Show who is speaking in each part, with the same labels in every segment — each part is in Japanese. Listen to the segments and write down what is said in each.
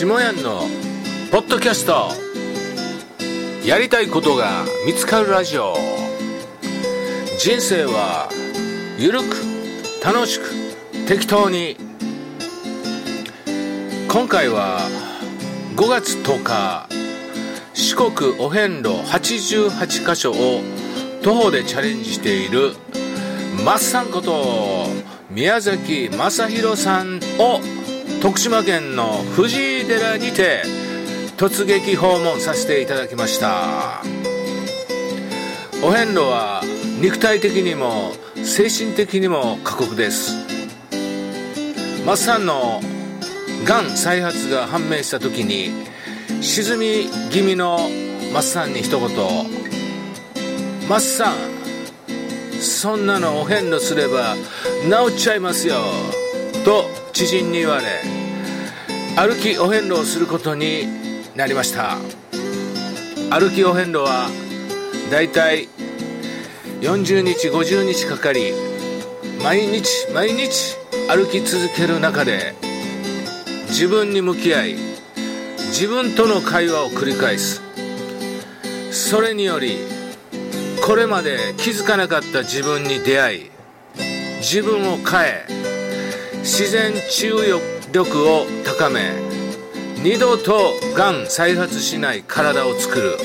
Speaker 1: 下屋のポッドキャスト。やりたいことが見つかるラジオ。人生はゆるく楽しく適当に。今回は5月10日四国お遍路88カ所を徒歩でチャレンジしているマッサンこと宮崎正弘さんを徳島県の藤井寺にて突撃訪問させていただきました。お遍路は肉体的にも精神的にも過酷です。マッサンのがん再発が判明した時に沈み気味のマッサンに一言「マッサンそんなのお遍路すれば治っちゃいますよ」と知人に言われ歩きお遍路をすることになりました。歩きお遍路はだいたい40日50日かかり毎日毎日歩き続ける中で自分に向き合い自分との会話を繰り返す。それによりこれまで気づかなかった自分に出会い自分を変え自然治癒力を高め二度とがん再発しない体を作る。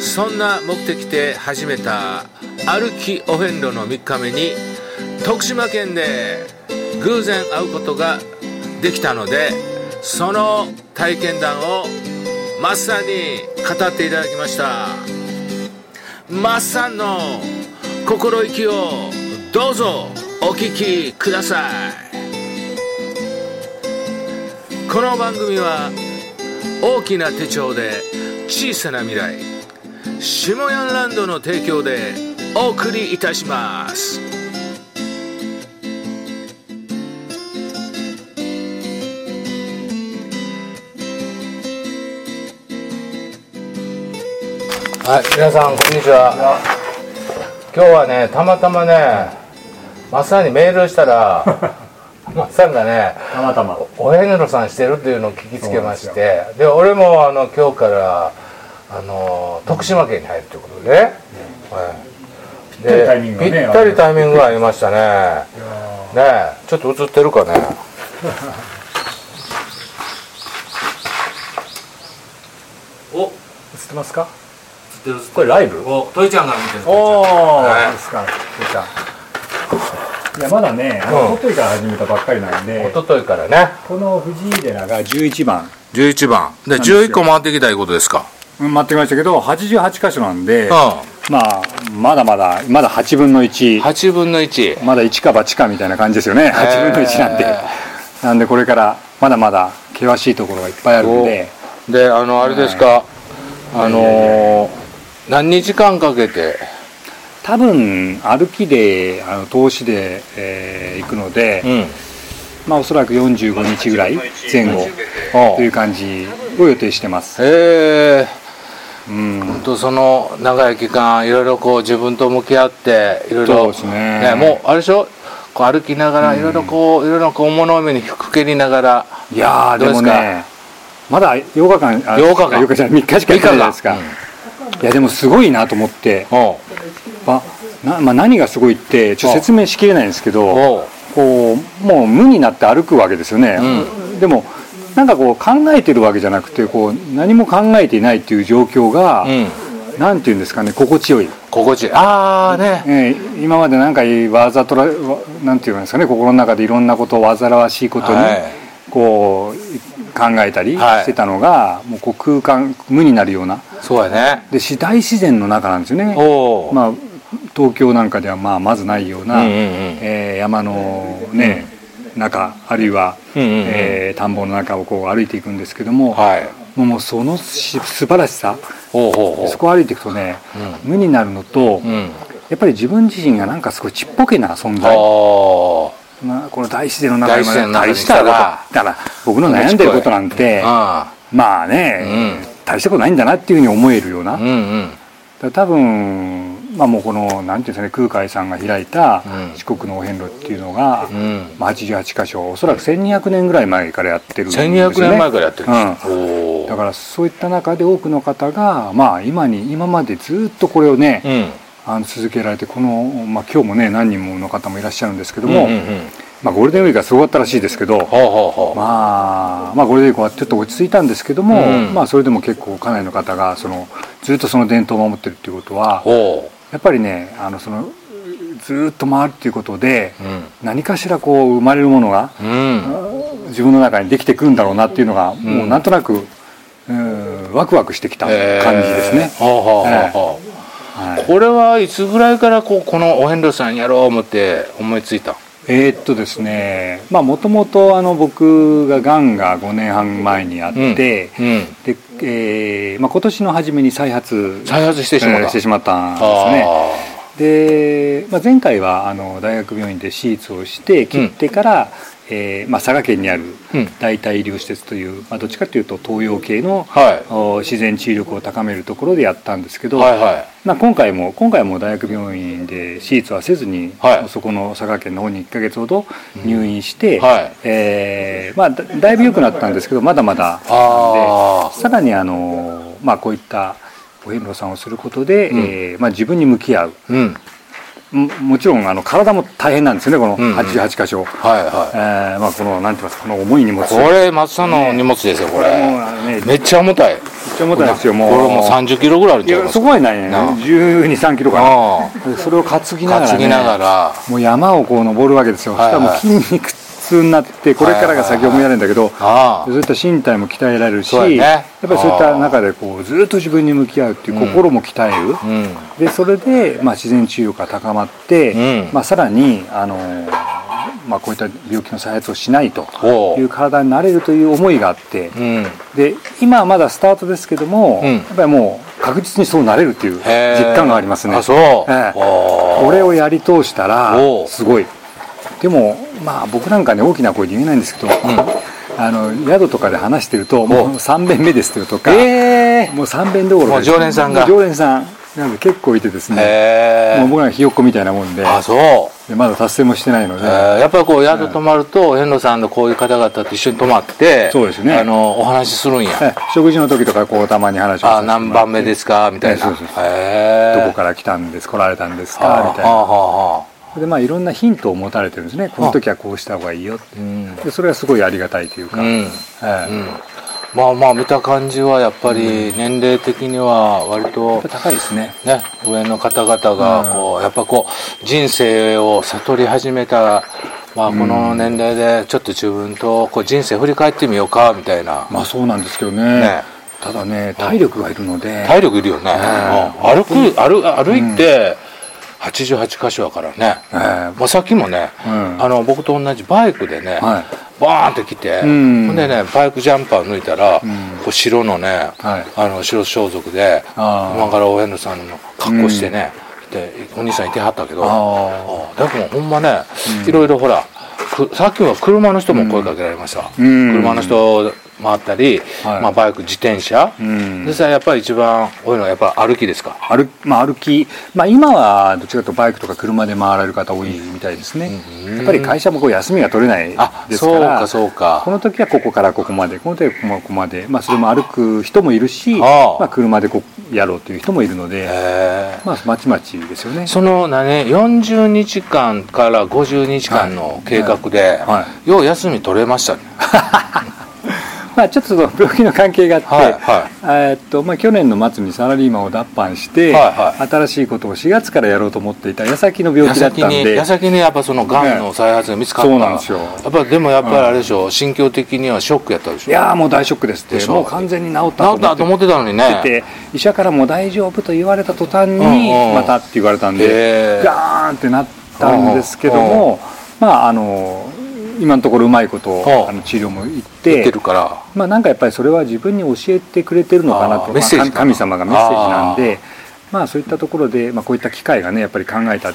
Speaker 1: そんな目的で始めた歩きお遍路の3日目に徳島県で偶然会うことができたのでその体験談をマッサンに語っていただきました。マッサンの心意気をどうぞ。お聞きください。この番組は大きな手帳で小さな未来下ヤンランドの提供でお送りいたします。はい皆さんこんにちは。今日はねたまたまねまさにメールしたら まさんがね
Speaker 2: たまたま。
Speaker 1: お遍路さんしてるっていうのを聞きつけましてで俺もあの今日からあの徳島県に入るということでね、はい。
Speaker 2: ぴったりタイミングがね
Speaker 1: ぴったりタイミングがありましたね。ねえちょっと映ってるかね。お。
Speaker 2: 映ってますか？
Speaker 1: 映ってる
Speaker 2: これライブ？
Speaker 1: おトイちゃんが見てる。
Speaker 2: おお、
Speaker 1: はい。
Speaker 2: ですか出たいやまだねあの、
Speaker 1: うん。
Speaker 2: おとといから始めたばっかりなんで
Speaker 1: 一昨日からね。
Speaker 2: この藤井寺が11番。
Speaker 1: 11番。で
Speaker 2: ですよ。
Speaker 1: 11個回ってきたいうことですか？
Speaker 2: うん待ってきましたけど88箇所なんで、
Speaker 1: う
Speaker 2: まあまだまだまだ8分の1
Speaker 1: ん8分の1
Speaker 2: まだ1か8かみたいな感じですよね。8分の1なんで、
Speaker 1: へ
Speaker 2: なんでこれからまだまだ険しいところがいっぱいあるんで。
Speaker 1: であのあれですか、あのー何日間かけて
Speaker 2: 多分歩きであの投資で、えー行くので、
Speaker 1: うん。
Speaker 2: まあおそらく45日ぐらい前後という感じを予定してます。
Speaker 1: へえ
Speaker 2: うん、
Speaker 1: とその長い期間いろいろこう自分と向き合っていろいろ
Speaker 2: そうですね。
Speaker 1: もうあれでしょ？こう歩きながらいろいろこういろいろこう物目にふけりながら
Speaker 2: いや
Speaker 1: どうですか？
Speaker 2: もねまだ8日間あ
Speaker 1: 8日間。
Speaker 2: 8日じゃない3日しかやってないじゃないですか、いやでもすごいなと思って、まあなまあ、何がすごいってちょっと説明しきれないんですけどこうもう無になって歩くわけですよね、でもなんかこう考えてるわけじゃなくてこう何も考えていないっていう状況が、
Speaker 1: うん。
Speaker 2: なんていうんですかね心地よい、
Speaker 1: 心地いい。ああね。
Speaker 2: えー今までなんかわざとらわなんていうんですかね心の中でいろんなことを煩わしいことに、
Speaker 1: はい。
Speaker 2: こう考えたり
Speaker 1: はい。
Speaker 2: してたのが、もうこう空間無になるような。
Speaker 1: そうやね。
Speaker 2: でし大自然の中なんですよね。まあ、東京なんかではまあまずないような、
Speaker 1: うんうんうん。
Speaker 2: えー山のね、中あるいは、
Speaker 1: うんうんうん。
Speaker 2: えー田んぼの中をこう歩いていくんですけども、
Speaker 1: はい。
Speaker 2: もうそのし素晴らしさ
Speaker 1: ほうほうほう。
Speaker 2: そこを歩いていくとね、無になるのと、
Speaker 1: うん。
Speaker 2: やっぱり自分自身がなんかすごいちっぽけな存在、まあ、この大自然の中
Speaker 1: 大自然の中に
Speaker 2: 大した
Speaker 1: ら
Speaker 2: だから僕の悩んでることなんて
Speaker 1: あ
Speaker 2: まあね、
Speaker 1: うん。
Speaker 2: 大したことないんだなっていうふうに思えるような、
Speaker 1: あうんうん。
Speaker 2: 多分まあもうこのなんていうんですかね空海さんが開いた
Speaker 1: うん。
Speaker 2: 四国のお遍路っていうのが、
Speaker 1: うん。
Speaker 2: まあ、88箇所おそらく1200年ぐらい前からやってるんですよね。
Speaker 1: 1200年前からやってるん
Speaker 2: うん。だからそういった中で多くの方がまあ今に今までずっとこれをね、
Speaker 1: うん。
Speaker 2: あの続けられてこの、まあ、今日もね何人もの方もいらっしゃるんですけども、
Speaker 1: うんうんうん。
Speaker 2: まあ、ゴールデンウィークがすごかったらしいですけど、
Speaker 1: ほうほうほう
Speaker 2: まあ、まあゴールデンウィークはちょっと落ち着いたんですけども、
Speaker 1: うん。
Speaker 2: まあそれでも結構かなりの方がそのずっとその伝統を守ってるっていうことは
Speaker 1: ほ
Speaker 2: やっぱりねあのそのずっと回るっていうことで
Speaker 1: ううん。
Speaker 2: 何かしらこう生まれるものが
Speaker 1: うん。
Speaker 2: 自分の中にできてくるんだろうなっていうのが、
Speaker 1: ん。
Speaker 2: もうなんとなく、うん、ワクワクしてきた感じですね。
Speaker 1: これはいつぐらいからこうこのお遍路さんやろう思って思いついた？
Speaker 2: えーっとですねまあもともとあの僕ががんが5年半前にあって、
Speaker 1: うん
Speaker 2: でえーまあ、今年の初めに再発
Speaker 1: 再発してしまった。
Speaker 2: えーしてしまったんですね。
Speaker 1: あ
Speaker 2: で、まあ、前回はあの大学病院で手術をして切ってから、えーまあ、佐賀県にある
Speaker 1: うん。
Speaker 2: 代替医療施設という、まあ、どっちかというと東洋系の、
Speaker 1: はい。
Speaker 2: お自然治癒力を高めるところでやったんですけど、
Speaker 1: はいはい。
Speaker 2: まあ、今回も今回も大学病院で手術はせずに、
Speaker 1: はい。
Speaker 2: そこの佐賀県の方に1ヶ月ほど入院して、
Speaker 1: はい。
Speaker 2: えーまあ、だだいぶ良くなったんですけどまだまだ。
Speaker 1: あ
Speaker 2: でさらにあの、まあ、こういったお遍路さんをすることで、
Speaker 1: うん。
Speaker 2: えーまあ、自分に向き合う。
Speaker 1: うん
Speaker 2: ももちろんあの体も大変なんですよねこの
Speaker 1: うんうん。
Speaker 2: 88箇所、
Speaker 1: はいは
Speaker 2: えーまあ、このなんて言いますかこの重い荷物。
Speaker 1: いこれ松さんの荷物ですよこ
Speaker 2: これねめっ
Speaker 1: めっちゃ重たい。
Speaker 2: ちゃ重たいですよもう。
Speaker 1: これもう30キロぐらいあるんちゃいます？
Speaker 2: そこはないね。
Speaker 1: なあ。
Speaker 2: 1 2 3キロか
Speaker 1: あ
Speaker 2: なでそれを担ぎながら、ね、
Speaker 1: 担ぎながら。
Speaker 2: もう山をこう登るわけですよ、
Speaker 1: はいはい。
Speaker 2: そしたらもう筋肉痛になってこれからが先を見られるんだけど、
Speaker 1: あ
Speaker 2: そういった身体も鍛えられるし、
Speaker 1: ね。
Speaker 2: やっぱりそういった中でこうずっと自分に向き合うっていう心も鍛える、
Speaker 1: あうん。
Speaker 2: でそれで、まあ、自然治癒が高まって、
Speaker 1: うん。
Speaker 2: まあ、さらにあの、まあ、こういった病気の再発をしないと
Speaker 1: お
Speaker 2: いう体になれるという思いがあって、
Speaker 1: うん。
Speaker 2: で今はまだスタートですけども、
Speaker 1: うん。
Speaker 2: やっぱりもう確実にそうなれるっていう実感がありますね。
Speaker 1: あそう。
Speaker 2: えこれをやり通したらすごいでもまあ僕なんかね大きな声で言えないんですけど、あの宿とかで話してるともう3遍目ですとか、
Speaker 1: ええ
Speaker 2: もう3遍どころか
Speaker 1: もう常連さんが。
Speaker 2: 常連さんなんで結構いてですね
Speaker 1: へえ
Speaker 2: もう僕らがひよっこみたいなもんで
Speaker 1: あそう。
Speaker 2: でまだ達成もしてないので、
Speaker 1: えー。やっぱりこう宿泊まると遠路さんのこういう方々と一緒に泊まって
Speaker 2: そうですね。
Speaker 1: あのお話しするんや。
Speaker 2: え食事の時とかこうたまに話をさ
Speaker 1: あ何番目ですかみたいな。
Speaker 2: えそうそうそう。どこから来たんです来られたんです
Speaker 1: はあ
Speaker 2: かみたいな。
Speaker 1: はあはあ
Speaker 2: でまあいろんなヒントを持たれてるんですね。この時はこうした方がいいよって。
Speaker 1: うん。
Speaker 2: でそれはすごいありがたいというか、
Speaker 1: うん。
Speaker 2: ええ。
Speaker 1: うん。まあまあ見た感じはやっぱり年齢的には割と
Speaker 2: 高いですね。
Speaker 1: ね上の方々がこうやっぱこう人生を悟り始めたまあこの年齢でちょっと自分とこう人生振り返ってみようかみたいな。
Speaker 2: まあそうなんですけどね。
Speaker 1: ね。
Speaker 2: ただね体力がいるので。
Speaker 1: 体力いるよね、うん。歩く歩歩いて88箇所やからね、
Speaker 2: ええ。
Speaker 1: まあ、さっきもね、
Speaker 2: うん。
Speaker 1: あの僕と同じバイクでね、
Speaker 2: はい。
Speaker 1: バーンって来て、
Speaker 2: うん。
Speaker 1: ほんでねバイクジャンパー抜いたら、
Speaker 2: ん。
Speaker 1: こう白のね、
Speaker 2: はい。
Speaker 1: あの白装束で今からお遍路さんの格好してね、でお兄さんいてはったけど
Speaker 2: あ
Speaker 1: あ。でもほんまね、いろいろほらくさっきは車の人も声かけられました、
Speaker 2: うん。
Speaker 1: 車の人回ったり、
Speaker 2: はい。
Speaker 1: まあ、バイク自転車、
Speaker 2: うん。
Speaker 1: でさやっぱり一番多いのはやっぱ歩きですか？
Speaker 2: 歩,、まあ、歩き、まあ、今はどっちかというとバイクとか車で回られる方多いみたいですね、
Speaker 1: うん
Speaker 2: やっぱり会社もこう休みが取れないです
Speaker 1: あ
Speaker 2: から。
Speaker 1: そうかそうか。
Speaker 2: この時はここからここまでこの時はここまで、まあ、それも歩く人もいるし
Speaker 1: ああ。
Speaker 2: まあ、車でこうやろうという人もいるので、まあ、まちまちですよね。
Speaker 1: その何40日間から50日間の計画で、
Speaker 2: は
Speaker 1: よう休み取れましたね
Speaker 2: まあ、ちょっとその病気の関係があって、
Speaker 1: はいは
Speaker 2: えーっとまあ、去年の末にサラリーマンを脱藩して、
Speaker 1: はいは
Speaker 2: 新しいことを4月からやろうと思っていた矢先の病
Speaker 1: 矢
Speaker 2: 気だったんで
Speaker 1: 矢先にやっぱそのがんの再発が見つかった、
Speaker 2: そうなんですよ。
Speaker 1: やっぱでもやっぱりあれでしょ、心境的にはショックやったでしょ
Speaker 2: いやーもう大ショックですって。もう完全に治った
Speaker 1: 治ったと思ってたのにね。
Speaker 2: て医者からも大丈夫と言われた途端に
Speaker 1: うんうん。
Speaker 2: またって言われたん
Speaker 1: へ
Speaker 2: で
Speaker 1: ー。
Speaker 2: ガーンってなったんですけどもまああの今のところうまいこと
Speaker 1: うん
Speaker 2: あの治療も行っ
Speaker 1: て
Speaker 2: て
Speaker 1: るから。
Speaker 2: まあなんかやっぱりそれは自分に教えてくれてるのかな
Speaker 1: あ
Speaker 2: と神様がメッセージなんでまあそういったところでまあこういった機会がねやっぱり考えた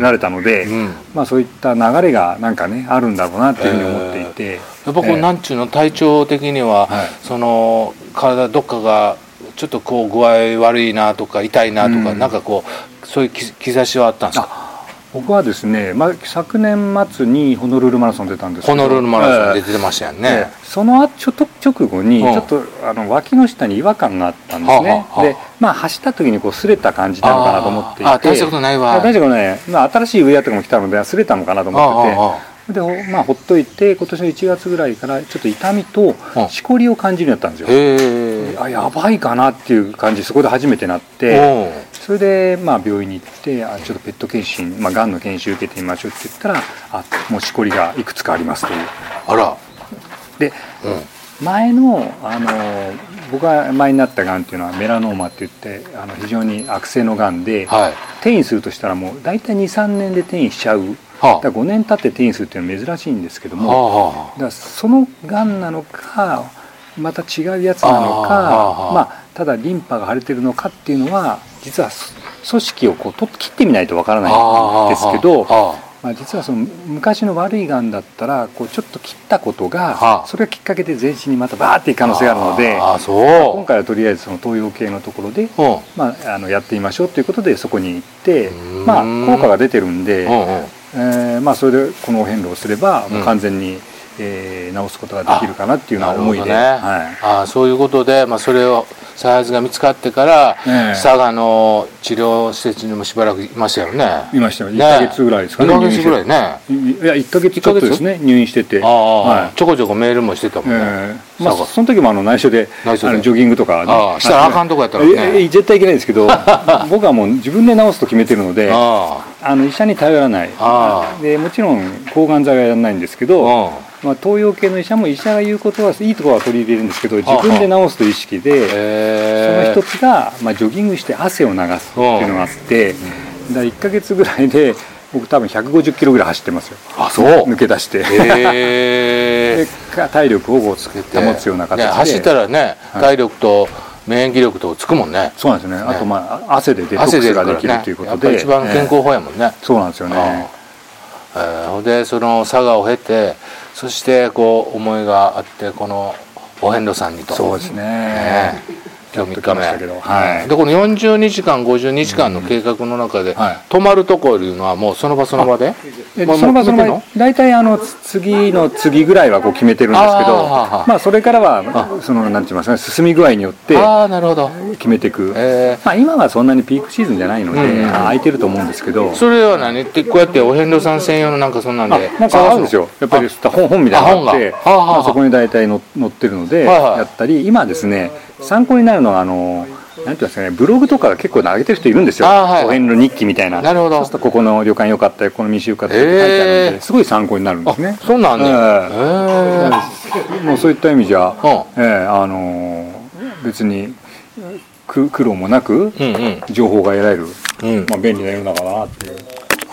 Speaker 2: られたので
Speaker 1: うん。
Speaker 2: まあそういった流れがなんかねあるんだろうなっていうふうに思っていて。
Speaker 1: やっぱこう、
Speaker 2: ええ
Speaker 1: なんちゅうの体調的には、
Speaker 2: はい。
Speaker 1: その体どっかがちょっとこう具合悪いなとか痛いなとか、
Speaker 2: うん。
Speaker 1: なんかこうそういう兆しはあったんですか？
Speaker 2: 僕はですね、まあ、昨年末にホノルルマラソン出たんです
Speaker 1: けどホノルルマラソンで出てましたよね、えー、
Speaker 2: そのちょ直後にちょっとあの脇の下に違和感があったんですね、はあはあ、でまあ走った時にこう擦れた感じなのかなと思っていて。あ
Speaker 1: 大したことないわ。
Speaker 2: 大したことない、まあ、新しいウェアとかも来たので擦れたのかなと思ってて、はあはあでまあほっといて今年の1月ぐらいからちょっと痛みとしこりを感じるようになったんですよ。あやばいかなっていう感じそこで初めてなってそれでまあ病院に行ってあちょっとペット検診、まあ、がんの検診受けてみましょうって言ったらあもうしこりがいくつかありますという。
Speaker 1: あら。
Speaker 2: で、うん、前のあの僕が前になったがんっていうのはメラノーマって言ってあの非常に悪性のがんで、はい、転移するとしたらもう大体23年で転移しちゃうだから5年経って転移するっていうのは珍しいんですけども、だからそのがんなのかまた違うやつなのか、まあ、ただリンパが腫れてるのかっていうのは実は組織をこう切ってみないとわからないんですけど、まあ、実はその昔の悪いがんだったらこうちょっと切ったことがそれがきっかけで全身にまたバーっていく可能性があるので今回はとりあえずその東洋系のところで、まあ、あのやってみましょうということでそこに行って、まあ、効果が出てるんで。えーまあ、それでこのお遍路をすれば、もう完全に、えー、治すことができるかなっていうような思いで、ね。
Speaker 1: はい、あそういうことで、まあ、それを再発が見つかってから、えー、佐賀の治療施設にもしばらくいましたよね。
Speaker 2: いましたよ。1か月ぐらいですかね
Speaker 1: 1か月ぐらいね。
Speaker 2: いや1か月ちょっとですね入院してて。
Speaker 1: あ、はい、ちょこちょこメールもしてたもんね、え
Speaker 2: ー、まあ、その時もあの内緒で内緒で。ジョギングとか、
Speaker 1: ね、あしたらあかんとこやったらね、
Speaker 2: えー、絶対いけないんですけど 僕はもう自分で治すと決めてるのであの医者に頼らない。でもちろん抗がん剤はやらないんですけどまあ、東洋系の医者も医者が言うことはいいところは取り入れるんですけど自分で治すという意識でその一つが、まあ、ジョギングして汗を流すっていうのがあってだ1か月ぐらいで僕多分150キロぐらい走ってますよ。
Speaker 1: あそう。
Speaker 2: 抜け出して。で体力を保つような形で、
Speaker 1: 走ったらね体力と免疫力とつくもんね。
Speaker 2: そうなんですよね、ね、あとまあ汗でデトックスができるということで、
Speaker 1: ね、一番健康法やもんね、
Speaker 2: そうなんですよね。
Speaker 1: えー、でその佐賀を経てそしてこう思いがあってこのお遍路さんにと。
Speaker 2: そうですね。ね
Speaker 1: 今日3日目、はい、でこの40日間50日間の計画の中で、泊まるところいうのはもうその場その場で？
Speaker 2: その場その場で大体あの次の次ぐらいはこう決めてるんですけどまあそれからはそのなんて言いますか進み具合によって決めていく、えー、まあ、今はそんなにピークシーズンじゃないので、空いてると思うんですけど。
Speaker 1: それは何？ってこうやってお遍路さん専用のなんかそんなんで？
Speaker 2: なんかあるんですよ。やっぱり本本みたいなのがあってまあ、そこに大体載ってるのでやったり今ですね参考になるのはあのなんていうんですかねブログとか結構上げてる人いるんですよ、はい、お遍路日記みたいな。
Speaker 1: なるほど。
Speaker 2: そうするとここの旅館よかったよこの道よかったよって書いてあるんで、すごい参考になるんですね。
Speaker 1: そうなんね、え
Speaker 2: ー、もうそういった意味じゃ、えー、あの別に苦労もなく情報が得られる、うん、まあ、便利な世の中だなっていう。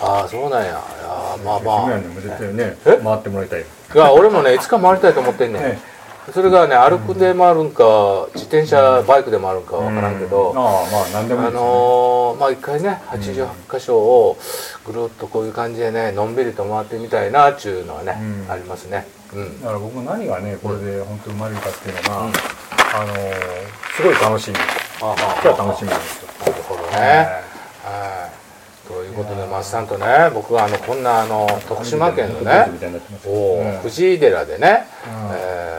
Speaker 1: ああそうなんや。いやまあまあ。
Speaker 2: ね回ってもらいたいい
Speaker 1: や俺もねいつか回りたいと思ってんねん、それがね歩くで回るんか自転車バイクで回るんか分からんけど、あ
Speaker 2: まあ何でもいい
Speaker 1: あのまあ一回ね88箇所をぐるっとこういう感じでねのんびりと回ってみたいなっちゅうのはね、ありますね、
Speaker 2: うん、だから僕何がねこれで本当生まれるかっていうのが、あのすごい楽しみ。今日は楽しみです
Speaker 1: なるほどね、はい。ということで松さんとね僕はあのこんなあの徳島県のね藤井寺でね、えー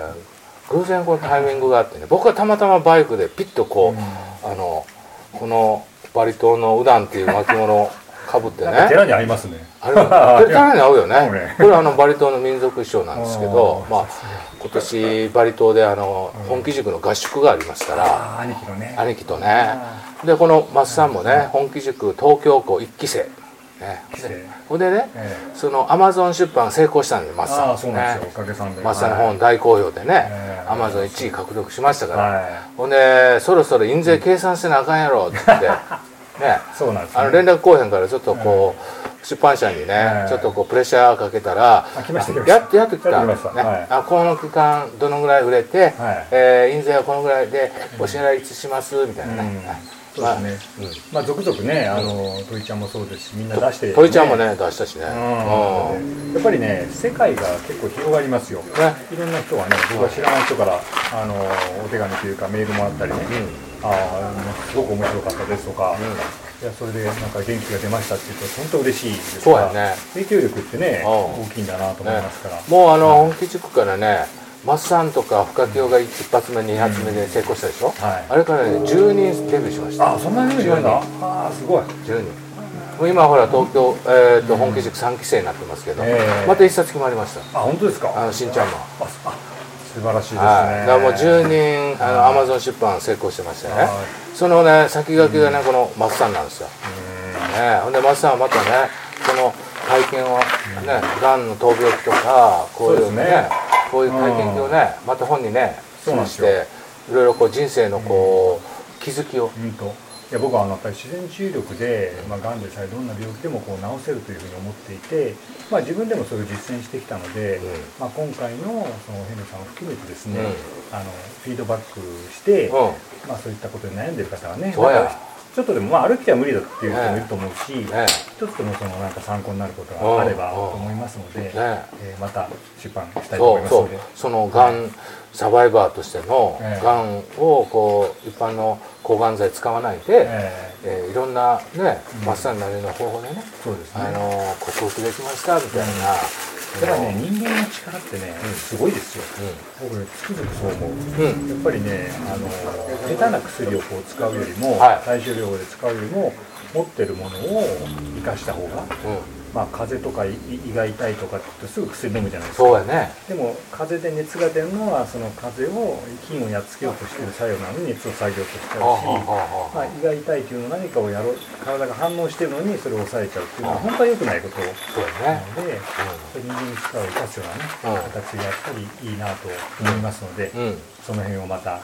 Speaker 1: 偶然このタイミングがあってね僕はたまたまバイクでピッとこう、あのこのバリ島のウダンっていう巻物をかぶってね。
Speaker 2: 寺に合いますね。
Speaker 1: あれ 寺に合うよね。これはあのバリ島の民族衣装なんですけどまあ今年バリ島であの本気塾の合宿がありますから
Speaker 2: 兄貴とね。
Speaker 1: でこの松さんもね本気塾東京校1期生ね、ほんでね、ええ、そのアマゾン出版成功したんで松さん
Speaker 2: そうなんですよ。おかげさんで。
Speaker 1: 松さんの本大好評でね、アマゾン1位獲得しましたから、はい、ほんでそろそろ印税計算せなあかんやろって言ってね。
Speaker 2: そうなんです、
Speaker 1: ね、あの連絡来へんからちょっとこう、出版社にね、ちょっとこうプレッシャーかけたらやっとやっと来た。ね、あこの期間どのぐらい売れて、はい、えー、印税はこのぐらいでお支払いいつしますみたいなね、
Speaker 2: そうですね、まあ、続々ねあのトイちゃんもそうですしみんな出して、
Speaker 1: トイちゃんもね出したしね、
Speaker 2: やっぱりね世界が結構広がりますよ、いろんな人がね僕は知らない人からあのお手紙というかメールもらったりね、うん、ああすごく面白かったですとか、うん、いやそれでなんか元気が出ましたって言うと本当嬉しいですからね、影響力ってね大きいんだなと思いますから、ね、
Speaker 1: もうあの、本気塾からねマッサンとか深清が一発目二発目で成功したでしょ、うんはい、あれからね10人デビューしました。
Speaker 2: あそんなにああすごい。
Speaker 1: 10人今ほら東京、えーと、本気塾3期生になってますけど、えー、また一冊決まりました。
Speaker 2: あ本当ですか？
Speaker 1: あの新ちゃんも
Speaker 2: 素晴らしいですね、はい、
Speaker 1: だからもう10人あのアマゾン出版成功してましたね。そのね先駆けがねこの松さんなんですよ、ね、ほんで松さんはまたねその体験をねがん。の闘病期とかこういうね、ね、こういう体験をねまた本にねしていろいろこう人生のこう気づきを、うん
Speaker 2: いや僕はあのやっぱり自然治癒力で、まあ、がんでさえどんな病気でもこう治せるというふうに思っていて、まあ、自分でもそれを実践してきたので、うん、まあ、今回のそのヘンさんを含めてですね、うん、あのフィードバックして、うん、まあ、そういったことに悩んでる方はねちょっとでも、まあ、歩きは無理だっていう人もいると思うし、ね、一つでもそのなんか参考になることがあればと思いますので、ねえ。ー、また出版したいと思いますので。
Speaker 1: そのがん、サバイバーとしてのがんをこう一般の抗がん剤使わないで、えー、えー、いろんなねマッサージなりの方法でね,、そうですね。あの克服できましたみたいな。
Speaker 2: だからね人間の力ってね、すごいですよ、うん、僕つくづくそう思う、うん、やっぱりねあの下手な薬をこう使うよりも、はい、対症療法で使うよりも持ってるものを生かした方が、うんまあ、風邪とか胃が痛いとかってすぐ薬飲むじゃないですか。
Speaker 1: そうやね。
Speaker 2: でも風邪で熱が出るのはその風邪を菌をやっつけようとしている作用なのに熱を下げようとしちゃうし、まあ、胃が痛いというのは何かをやろう体が反応してるのにそれを抑えちゃうっていうのは本当は良くないこと。なので、人間の力を生かすような、ね、形がやっぱりいいなと思いますので、うん、その辺をまた
Speaker 1: ね、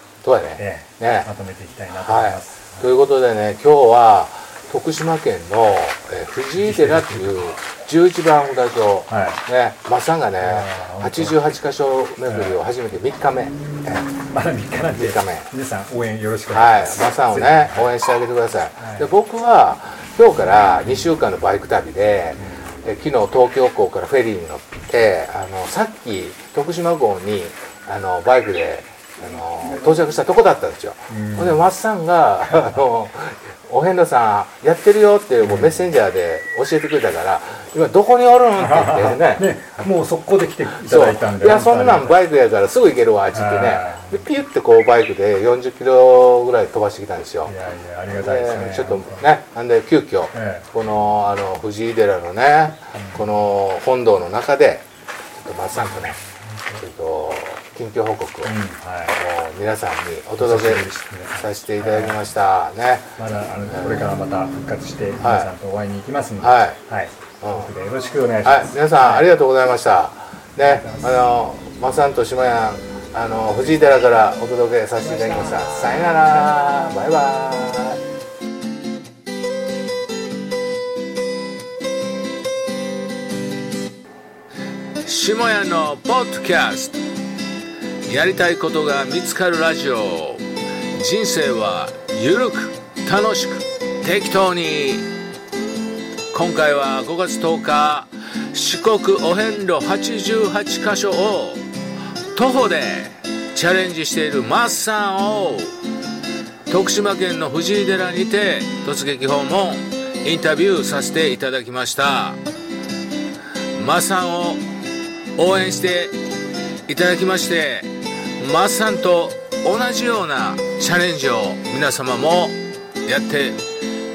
Speaker 2: えー、ね。まとめていきたいなと思います。
Speaker 1: はい、ということでね今日は徳島県の、えー、藤井寺っていう11番札所、はい、ね、マッサンがね、88箇所巡りを初めて3日目、
Speaker 2: まだ3日なんで。
Speaker 1: 3日目。
Speaker 2: 皆さん応援よろしくお願いします、
Speaker 1: はい、マッサンをね応援してあげてください、はい、で僕は今日から2週間のバイク旅で、うん、え昨日東京港からフェリーに乗ってあのさっき徳島港にあのバイクであの到着したとこだったんですよ、ほ、うん。でマッサンがあのお遍路さんやってるよってもうメッセンジャーで教えてくれたから今どこにおるんって言ってね。ね
Speaker 2: もう速攻で来ていただいたんで
Speaker 1: いやそんなんバイクやからすぐ行けるわっつってね。でピュッてこうバイクで40キロぐらい飛ばしてきたんですよ。
Speaker 2: いやいやありがたいですね。
Speaker 1: ちょっとねなんで急遽、え。このあの藤井寺のね、この本堂の中でちょっと松さんとねちょっと近況報告を、うんはい、もう皆さんにお届けさせていただきました、ね。
Speaker 2: まだあのこれからまた復活して皆さんとお会いに行きますので、はい。はい。うん、よろしくお願いします、はい、
Speaker 1: 皆さんありがとうございました。ね。あのマサンと島屋あの藤井寺からお届けさせていただきました。さよなら。バイバイ。下屋のポッドキャストやりたいことが見つかるラジオ。人生はゆるく楽しく適当に。今回は5月10日四国お遍路88箇所を徒歩でチャレンジしているマッサンを徳島県の藤井寺にて突撃訪問インタビューさせていただきました。マッサンを応援していただきましてマッサンと同じようなチャレンジを皆様もやって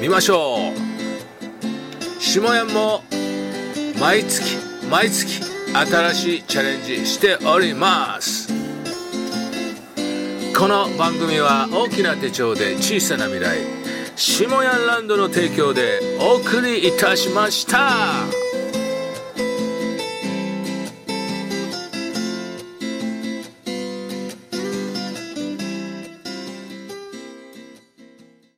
Speaker 1: みましょう。下山も毎月毎月新しいチャレンジしております。この番組は大きな手帳で小さな未来。下屋ランドの提供でお送りいたしました。